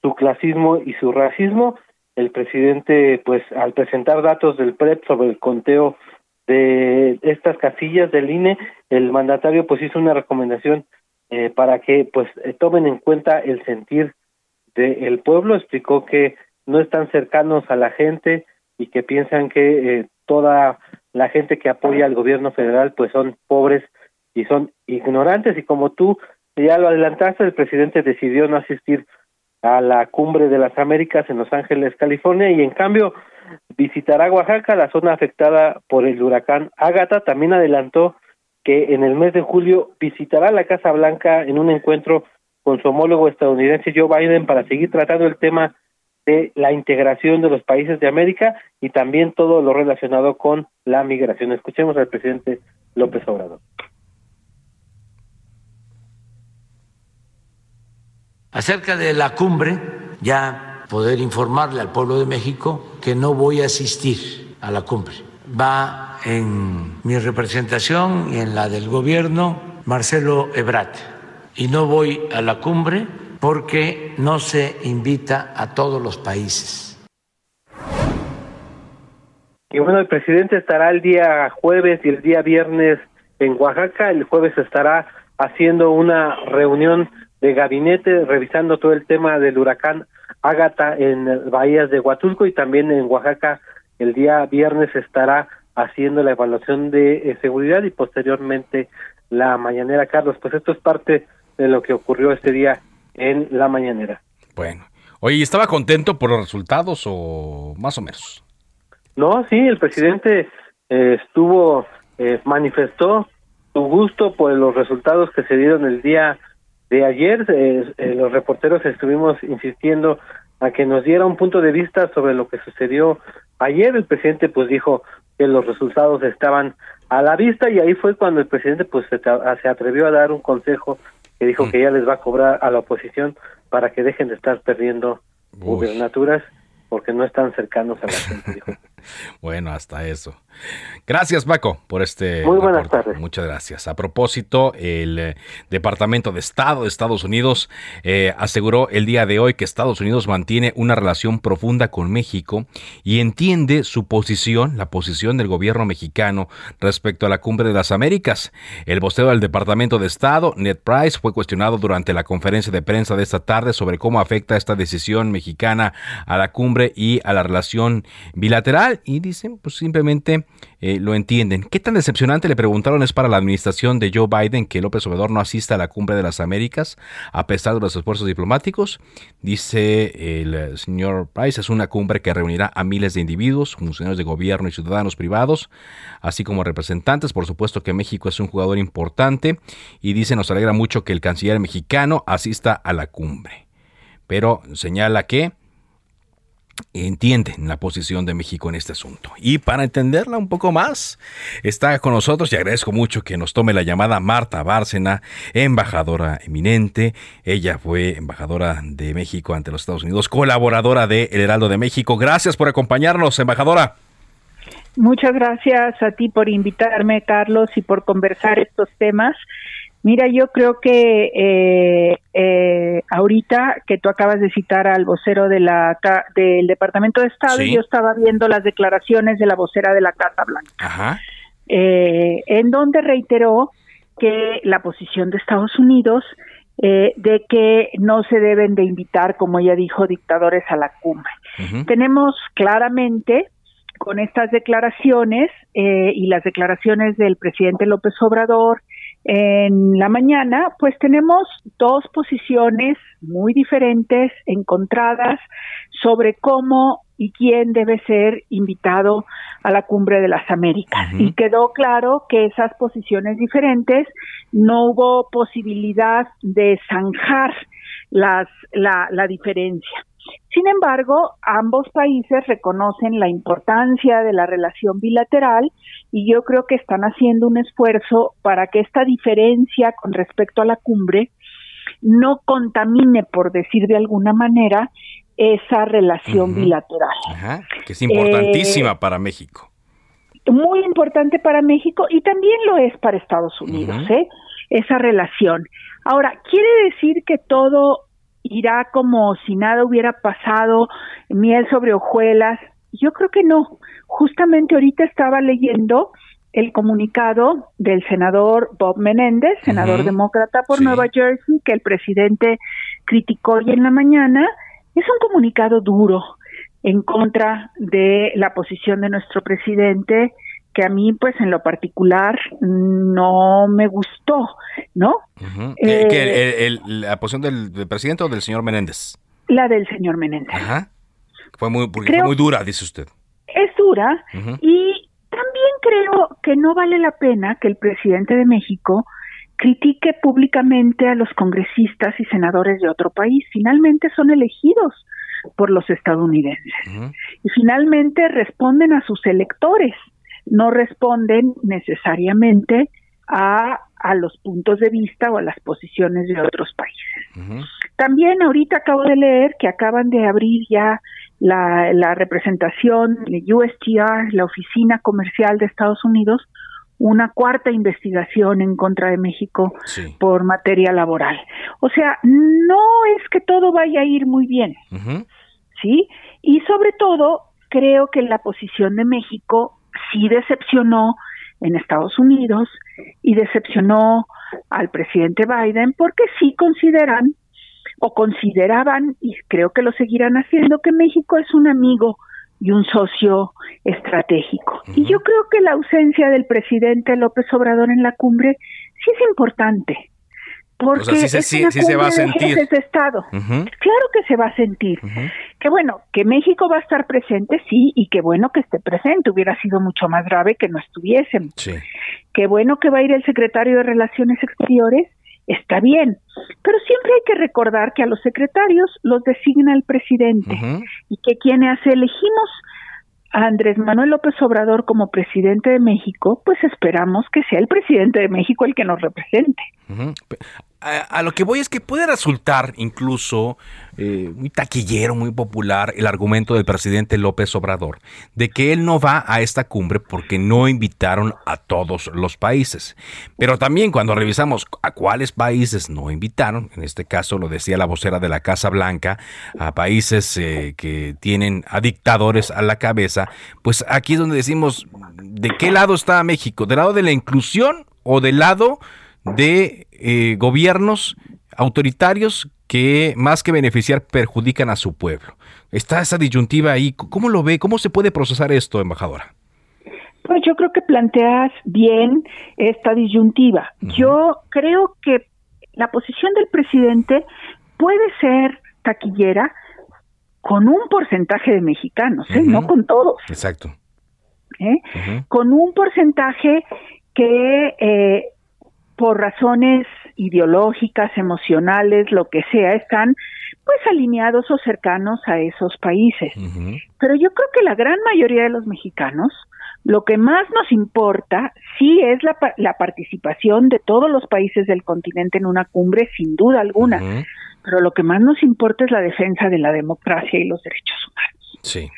su clasismo y su racismo. El presidente, pues, al presentar datos del PREP sobre el conteo de estas casillas del INE, el mandatario, pues, hizo una recomendación eh, para que, pues, eh, tomen en cuenta el sentir del pueblo. Explicó que no están cercanos a la gente y que piensan que eh, toda la gente que apoya al gobierno federal, pues, son pobres y son ignorantes. Y como tú ya lo adelantaste, el presidente decidió no asistir a la cumbre de las Américas en Los Ángeles, California, y en cambio visitará Oaxaca, la zona afectada por el huracán Ágata. También adelantó que en el mes de julio visitará la Casa Blanca en un encuentro con su homólogo estadounidense Joe Biden para seguir tratando el tema de la integración de los países de América y también todo lo relacionado con la migración. Escuchemos al presidente López Obrador. Acerca de la cumbre, ya poder informarle al pueblo de México que no voy a asistir a la cumbre. Va en mi representación y en la del gobierno Marcelo Ebrat. Y no voy a la cumbre porque no se invita a todos los países. Y bueno, el presidente estará el día jueves y el día viernes en Oaxaca. El jueves estará haciendo una reunión de gabinete revisando todo el tema del huracán Ágata en Bahías de Huatulco y también en Oaxaca el día viernes estará haciendo la evaluación de eh, seguridad y posteriormente la mañanera. Carlos, pues esto es parte de lo que ocurrió este día en la mañanera. Bueno, oye, ¿estaba contento por los resultados o más o menos? No, sí, el presidente eh, estuvo, eh, manifestó su gusto por los resultados que se dieron el día de ayer. Eh, eh, los reporteros estuvimos insistiendo a que nos diera un punto de vista sobre lo que sucedió ayer. El presidente pues dijo que los resultados estaban a la vista y ahí fue cuando el presidente pues se, se atrevió a dar un consejo que dijo que ya les va a cobrar a la oposición para que dejen de estar perdiendo gubernaturas porque no están cercanos a la gente. dijo. Bueno, hasta eso. Gracias, Paco, por este. Muy buenas reporte. tardes. Muchas gracias. A propósito, el eh, Departamento de Estado de Estados Unidos eh, aseguró el día de hoy que Estados Unidos mantiene una relación profunda con México y entiende su posición, la posición del gobierno mexicano respecto a la cumbre de las Américas. El vocero del Departamento de Estado, Ned Price, fue cuestionado durante la conferencia de prensa de esta tarde sobre cómo afecta esta decisión mexicana a la cumbre y a la relación bilateral. Y dicen, pues simplemente eh, lo entienden. ¿Qué tan decepcionante le preguntaron es para la administración de Joe Biden que López Obrador no asista a la cumbre de las Américas a pesar de los esfuerzos diplomáticos? Dice el señor Price, es una cumbre que reunirá a miles de individuos, funcionarios de gobierno y ciudadanos privados, así como representantes. Por supuesto que México es un jugador importante y dice, nos alegra mucho que el canciller mexicano asista a la cumbre. Pero señala que entienden la posición de México en este asunto. Y para entenderla un poco más, está con nosotros y agradezco mucho que nos tome la llamada Marta Bárcena, embajadora eminente. Ella fue embajadora de México ante los Estados Unidos, colaboradora de El Heraldo de México. Gracias por acompañarnos, embajadora. Muchas gracias a ti por invitarme, Carlos, y por conversar estos temas. Mira, yo creo que eh, eh, ahorita que tú acabas de citar al vocero de la del Departamento de Estado, yo estaba viendo las declaraciones de la vocera de la Casa Blanca, eh, en donde reiteró que la posición de Estados Unidos de que no se deben de invitar, como ella dijo, dictadores a la cumbre. Tenemos claramente con estas declaraciones y las declaraciones del presidente López Obrador, en la mañana, pues tenemos dos posiciones muy diferentes, encontradas, sobre cómo y quién debe ser invitado a la cumbre de las Américas. Y quedó claro que esas posiciones diferentes no hubo posibilidad de zanjar las, la, la diferencia. Sin embargo, ambos países reconocen la importancia de la relación bilateral y yo creo que están haciendo un esfuerzo para que esta diferencia con respecto a la cumbre no contamine, por decir de alguna manera, esa relación bilateral. que es importantísima eh, para México. Muy importante para México y también lo es para Estados Unidos, ¿eh? esa relación. Ahora, ¿quiere decir que todo irá como si nada hubiera pasado, miel sobre hojuelas. Yo creo que no. Justamente ahorita estaba leyendo el comunicado del senador Bob Menéndez, senador demócrata por Nueva Jersey, que el presidente criticó hoy en la mañana. Es un comunicado duro en contra de la posición de nuestro presidente que a mí, pues en lo particular, no me gustó, ¿no? Eh, ¿La posición del, presidente o del señor Menéndez? La del señor Menéndez. Ajá. Fue muy, fue muy dura, dice usted. Es dura y también creo que no vale la pena que el presidente de México critique públicamente a los congresistas y senadores de otro país. Finalmente son elegidos por los estadounidenses y finalmente responden a sus electores no responden necesariamente a, a los puntos de vista o a las posiciones de otros países. También ahorita acabo de leer que acaban de abrir ya la, la representación, el USTR, la Oficina Comercial de Estados Unidos, una cuarta investigación en contra de México por materia laboral. O sea, no es que todo vaya a ir muy bien, ¿sí? Y sobre todo, creo que la posición de México sí decepcionó en Estados Unidos y decepcionó al presidente Biden porque sí consideran o consideraban, y creo que lo seguirán haciendo, que México es un amigo y un socio estratégico. Y yo creo que la ausencia del presidente López Obrador en la cumbre sí es importante porque sí, se va a sentir. De Estado. Claro que se va a sentir. Que bueno, que México va a estar presente, sí, y que bueno que esté presente. Hubiera sido mucho más grave que no estuviesen. Sí. Qué bueno que va a ir el secretario de Relaciones Exteriores, está bien. Pero siempre hay que recordar que a los secretarios los designa el presidente y que quienes elegimos a Andrés Manuel López Obrador como presidente de México, pues esperamos que sea el presidente de México el que nos represente a, lo que voy es que puede resultar incluso eh, muy taquillero, muy popular el argumento del presidente López Obrador de que él no va a esta cumbre porque no invitaron a todos los países. Pero también cuando revisamos a cuáles países no invitaron, en este caso lo decía la vocera de la Casa Blanca, a países eh, que tienen a dictadores a la cabeza, pues aquí es donde decimos, ¿de qué lado está México? ¿Del lado de la inclusión o del lado de eh, gobiernos autoritarios que más que beneficiar perjudican a su pueblo. Está esa disyuntiva ahí. ¿Cómo lo ve? ¿Cómo se puede procesar esto, embajadora? Pues yo creo que planteas bien esta disyuntiva. Yo creo que la posición del presidente puede ser taquillera con un porcentaje de mexicanos, ¿eh? no con todos. Exacto. ¿eh? Con un porcentaje que eh, por razones ideológicas, emocionales, lo que sea, están pues alineados o cercanos a esos países. Pero yo creo que la gran mayoría de los mexicanos, lo que más nos importa sí es la, la participación de todos los países del continente en una cumbre, sin duda alguna. Pero lo que más nos importa es la defensa de la democracia y los derechos humanos. Sí.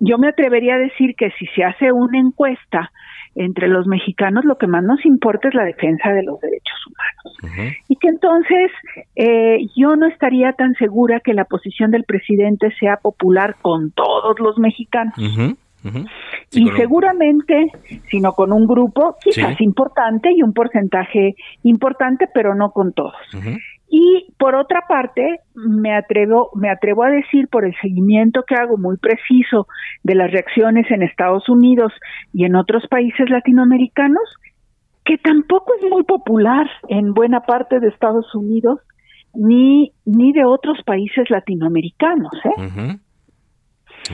Yo me atrevería a decir que si se hace una encuesta entre los mexicanos, lo que más nos importa es la defensa de los derechos humanos. Y que entonces eh, yo no estaría tan segura que la posición del presidente sea popular con todos los mexicanos. y seguramente, sino con un grupo quizás importante y un porcentaje importante, pero no con todos. Y por otra parte, me atrevo, me atrevo a decir por el seguimiento que hago muy preciso de las reacciones en Estados Unidos y en otros países latinoamericanos, que tampoco es muy popular en buena parte de Estados Unidos ni, ni de otros países latinoamericanos. ¿eh?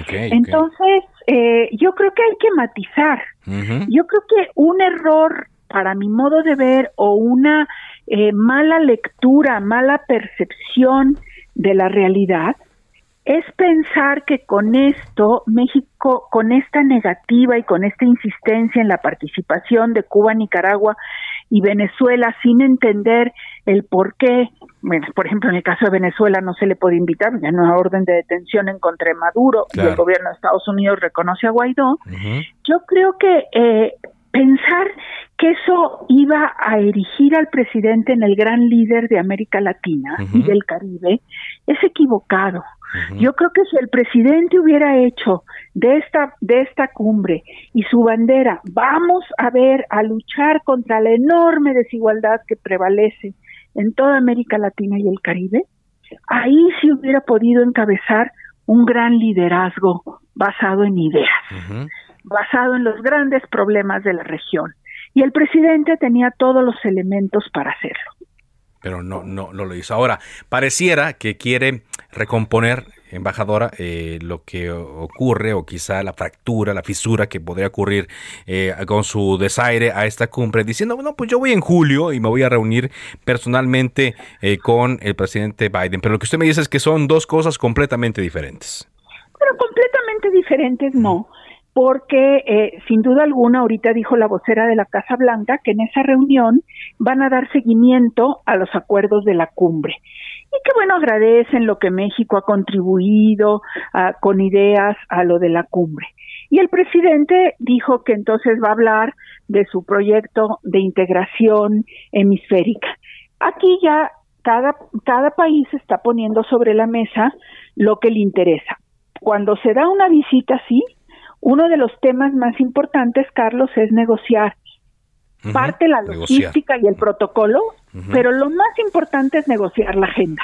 Entonces, eh, yo creo que hay que matizar. Yo creo que un error, para mi modo de ver, o una eh, mala lectura, mala percepción de la realidad, es pensar que con esto México, con esta negativa y con esta insistencia en la participación de Cuba, Nicaragua y Venezuela sin entender el por qué, bueno, por ejemplo, en el caso de Venezuela no se le puede invitar, ya no hay orden de detención en contra de Maduro y el gobierno de Estados Unidos reconoce a Guaidó, yo creo que eh, pensar que eso iba a erigir al presidente en el gran líder de América Latina y del Caribe es equivocado. Yo creo que si el presidente hubiera hecho de esta de esta cumbre y su bandera, vamos a ver a luchar contra la enorme desigualdad que prevalece en toda América Latina y el Caribe, ahí sí hubiera podido encabezar un gran liderazgo basado en ideas basado en los grandes problemas de la región. Y el presidente tenía todos los elementos para hacerlo. Pero no, no, no lo hizo. Ahora, pareciera que quiere recomponer, embajadora, eh, lo que ocurre o quizá la fractura, la fisura que podría ocurrir eh, con su desaire a esta cumbre, diciendo, bueno, pues yo voy en julio y me voy a reunir personalmente eh, con el presidente Biden. Pero lo que usted me dice es que son dos cosas completamente diferentes. Pero completamente diferentes no porque eh, sin duda alguna ahorita dijo la vocera de la Casa Blanca que en esa reunión van a dar seguimiento a los acuerdos de la cumbre. Y que bueno agradecen lo que México ha contribuido ah, con ideas a lo de la cumbre. Y el presidente dijo que entonces va a hablar de su proyecto de integración hemisférica. Aquí ya cada cada país está poniendo sobre la mesa lo que le interesa. Cuando se da una visita así uno de los temas más importantes, Carlos, es negociar. Parte la logística y el protocolo, pero lo más importante es negociar la agenda.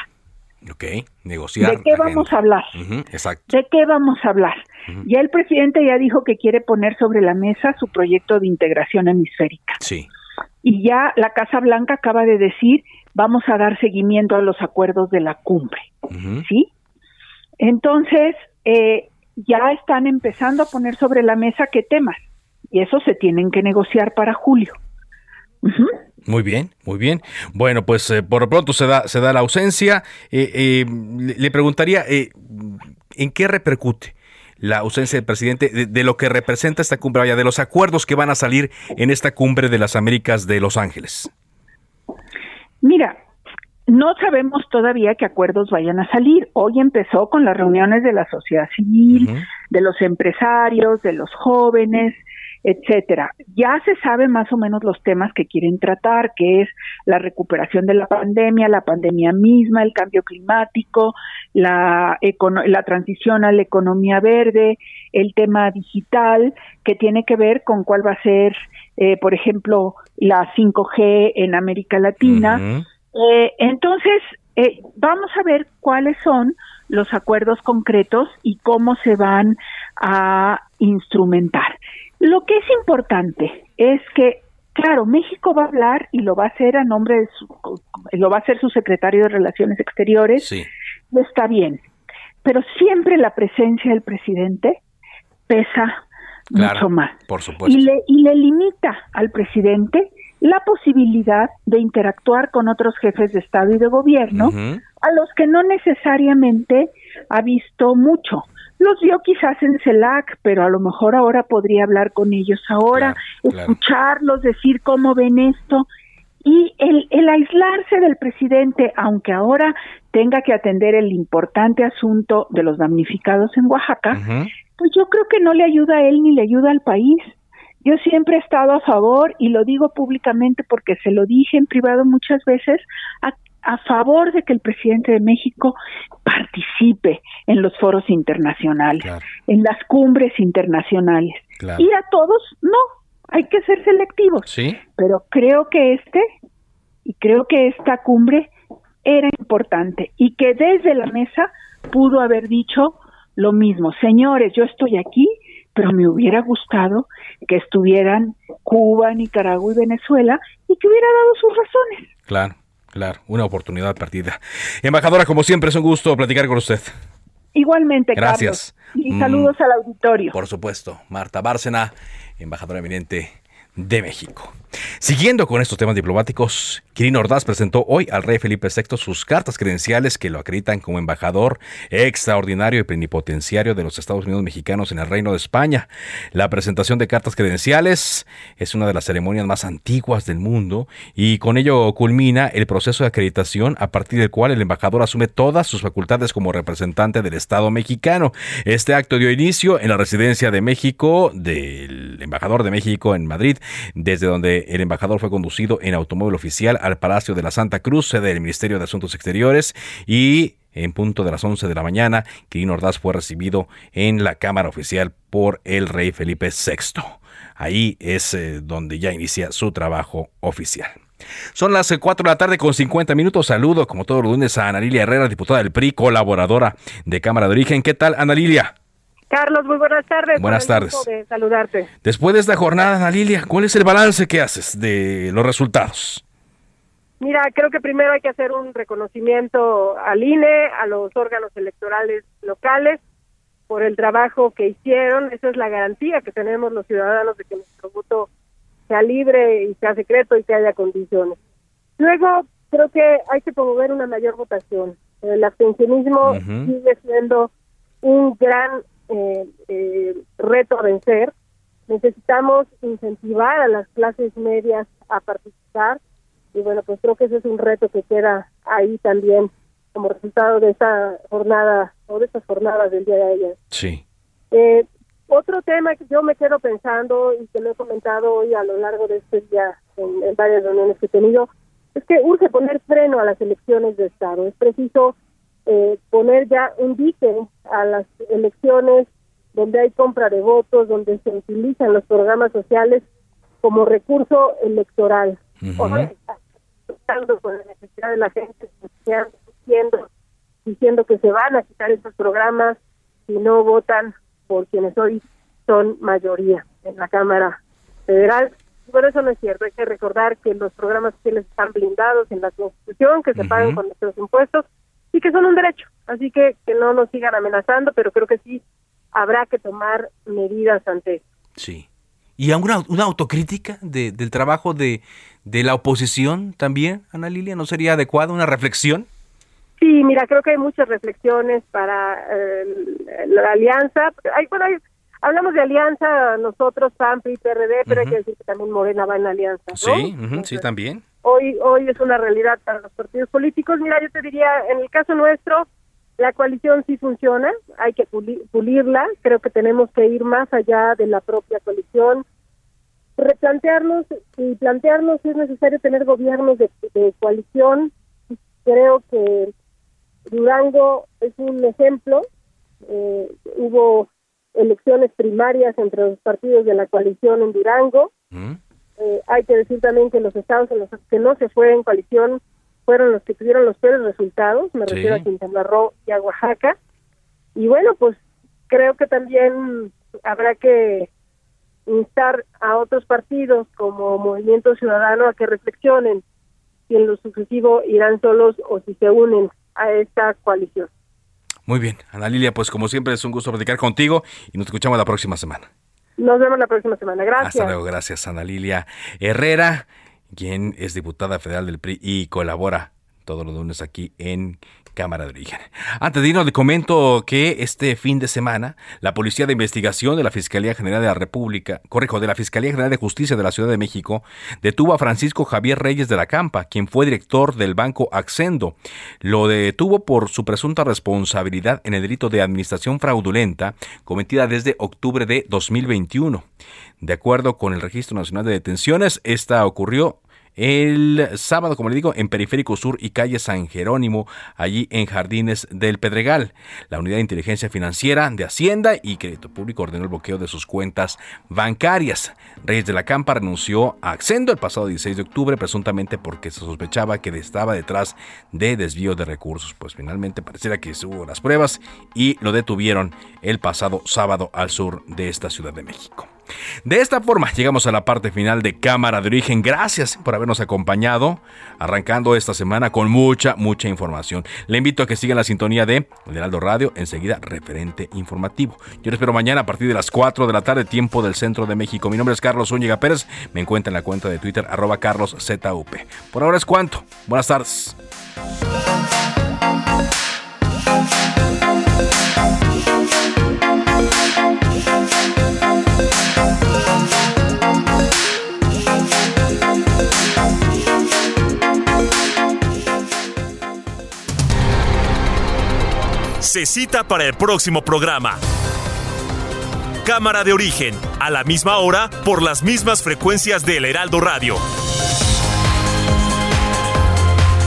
Ok, negociar. ¿De qué vamos a hablar? Exacto. ¿De qué vamos a hablar? Ya el presidente ya dijo que quiere poner sobre la mesa su proyecto de integración hemisférica. Sí. Y ya la Casa Blanca acaba de decir, vamos a dar seguimiento a los acuerdos de la cumbre. ¿Sí? Entonces, eh, ya están empezando a poner sobre la mesa qué temas y eso se tienen que negociar para julio. Muy bien, muy bien. Bueno, pues eh, por lo pronto se da, se da la ausencia. Eh, eh, le, preguntaría, ¿en qué repercute la ausencia del presidente de, de, lo que representa esta cumbre, vaya, de los acuerdos que van a salir en esta cumbre de las Américas de Los Ángeles? Mira, no sabemos todavía qué acuerdos vayan a salir. Hoy empezó con las reuniones de la sociedad civil, de los empresarios, de los jóvenes, etcétera. Ya se sabe más o menos los temas que quieren tratar, que es la recuperación de la pandemia, la pandemia misma, el cambio climático, la, la transición a la economía verde, el tema digital, que tiene que ver con cuál va a ser, eh, por ejemplo, la 5G en América Latina. Eh, entonces, eh, vamos a ver cuáles son los acuerdos concretos y cómo se van a instrumentar. Lo que es importante es que Claro, México va a hablar y lo va a hacer a nombre de su, lo va a hacer su secretario de Relaciones Exteriores. Sí. Está bien, pero siempre la presencia del presidente pesa mucho más. Por supuesto. Y le, y le limita al presidente la posibilidad de interactuar con otros jefes de Estado y de gobierno, a los que no necesariamente ha visto mucho. Los vio quizás en CELAC, pero a lo mejor ahora podría hablar con ellos ahora, escucharlos, decir cómo ven esto. Y el, el aislarse del presidente, aunque ahora tenga que atender el importante asunto de los damnificados en Oaxaca, pues yo creo que no le ayuda a él ni le ayuda al país. Yo siempre he estado a favor, y lo digo públicamente porque se lo dije en privado muchas veces, a, a favor de que el presidente de México participe en los foros internacionales, en las cumbres internacionales. Ir a todos, no, hay que ser selectivos. Sí. Pero creo que este, y creo que esta cumbre era importante y que desde la mesa pudo haber dicho lo mismo. Señores, yo estoy aquí, pero me hubiera gustado que estuvieran Cuba, Nicaragua y Venezuela y que hubiera dado sus razones. Claro. Claro, una oportunidad perdida. Embajadora, como siempre, es un gusto platicar con usted. Igualmente, Gracias. Carlos. Y saludos al auditorio. Por supuesto. Marta Bárcena, embajadora eminente de México. Siguiendo con estos temas diplomáticos, Quirino Ordaz presentó hoy al rey Felipe VI sus cartas credenciales que lo acreditan como embajador extraordinario y plenipotenciario de los Estados Unidos mexicanos en el Reino de España. La presentación de cartas credenciales es una de las ceremonias más antiguas del mundo y con ello culmina el proceso de acreditación a partir del cual el embajador asume todas sus facultades como representante del Estado mexicano. Este acto dio inicio en la residencia de México del embajador de México en Madrid, desde donde el embajador fue conducido en automóvil oficial al Palacio de la Santa Cruz, sede del Ministerio de Asuntos Exteriores, y en punto de las 11 de la mañana, Quirino Ordaz fue recibido en la Cámara Oficial por el rey Felipe VI. Ahí es eh, donde ya inicia su trabajo oficial. Son las 4 de la tarde con 50 minutos. Saludo, como todos los lunes, a Ana Lilia Herrera, diputada del PRI, colaboradora de Cámara de Origen. ¿Qué tal, Ana Lilia? Carlos, muy buenas tardes. Buenas tardes. De saludarte. Después de esta jornada, Ana Lilia, ¿cuál es el balance que haces de los resultados? Mira, creo que primero hay que hacer un reconocimiento al INE, a los órganos electorales locales, por el trabajo que hicieron. Esa es la garantía que tenemos los ciudadanos de que nuestro voto sea libre y sea secreto y que haya condiciones. Luego, creo que hay que promover una mayor votación. El abstencionismo sigue siendo un gran eh, eh, reto a vencer. Necesitamos incentivar a las clases medias a participar y bueno, pues creo que ese es un reto que queda ahí también como resultado de esta jornada o de estas jornadas del día de ayer. Sí. Eh, otro tema que yo me quedo pensando y que lo he comentado hoy a lo largo de este día en, en varias reuniones que he tenido es que urge poner freno a las elecciones de Estado. Es preciso eh, poner ya un dique a las elecciones donde hay compra de votos, donde se utilizan los programas sociales como recurso electoral. con la necesidad de la gente, diciendo, diciendo que se van a quitar esos programas si no votan por quienes hoy son mayoría en la Cámara Federal. Bueno, eso no es cierto. Hay que recordar que los programas sociales están blindados en la Constitución, que se pagan con nuestros impuestos y que son un derecho. Así que que no nos sigan amenazando, pero creo que sí habrá que tomar medidas ante eso. Sí. ¿Y alguna una autocrítica de, del trabajo de, de la oposición también, Ana Lilia? ¿No sería adecuada una reflexión? Sí, mira, creo que hay muchas reflexiones para eh, la alianza. Hay, bueno, hablamos de alianza nosotros, PAN, y PRD, pero hay que decir que también Morena va en alianza. ¿no? Sí, sí, también hoy hoy es una realidad para los partidos políticos. Mira, yo te diría, en el caso nuestro, la coalición sí funciona, hay que pulirla, creo que tenemos que ir más allá de la propia coalición, replantearnos y plantearnos si es necesario tener gobiernos de, coalición. Creo que Durango es un ejemplo, eh, hubo elecciones primarias entre los partidos de la coalición en Durango. Eh, hay que decir también que los estados en los que no se fue en coalición fueron los que tuvieron los peores resultados, me refiero a Quintana Roo y a Oaxaca. Y bueno, pues creo que también habrá que instar a otros partidos como Movimiento Ciudadano a que reflexionen si en lo sucesivo irán solos o si se unen a esta coalición. Muy bien, Ana Lilia, pues como siempre es un gusto platicar contigo y nos escuchamos la próxima semana. Nos vemos la próxima semana. Gracias. Hasta luego, gracias Ana Lilia Herrera, quien es diputada federal del PRI y colabora todos los lunes aquí en Cámara de Origen. Antes de irnos, le comento que este fin de semana la Policía de Investigación de la Fiscalía General de la República, correjo, de la Fiscalía General de Justicia de la Ciudad de México, detuvo a Francisco Javier Reyes de la Campa, quien fue director del Banco Accendo. Lo detuvo por su presunta responsabilidad en el delito de administración fraudulenta cometida desde octubre de 2021. De acuerdo con el Registro Nacional de Detenciones, esta ocurrió el sábado, como le digo, en Periférico Sur y calle San Jerónimo, allí en Jardines del Pedregal. La Unidad de Inteligencia Financiera de Hacienda y Crédito Público ordenó el bloqueo de sus cuentas bancarias. Reyes de la Campa renunció a Accendo el pasado 16 de octubre, presuntamente porque se sospechaba que estaba detrás de desvío de recursos. Pues finalmente pareciera que hubo las pruebas y lo detuvieron el pasado sábado al sur de esta Ciudad de México. De esta forma llegamos a la parte final de Cámara de Origen. Gracias por habernos acompañado, arrancando esta semana con mucha, mucha información. Le invito a que sigan la sintonía de Heraldo Radio, enseguida referente informativo. Yo les espero mañana a partir de las 4 de la tarde, tiempo del centro de México. Mi nombre es Carlos Úñiga Pérez, me encuentra en la cuenta de Twitter arroba carloszup. Por ahora es cuanto. Buenas tardes. Cita para el próximo programa. Cámara de origen, a la misma hora, por las mismas frecuencias del Heraldo Radio.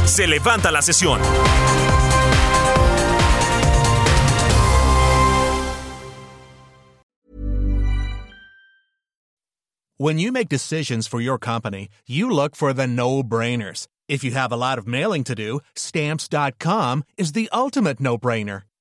Se levanta la sesión. When you make decisions for your company, you look for the no-brainers. If you have a lot of mailing to do, stamps.com is the ultimate no-brainer.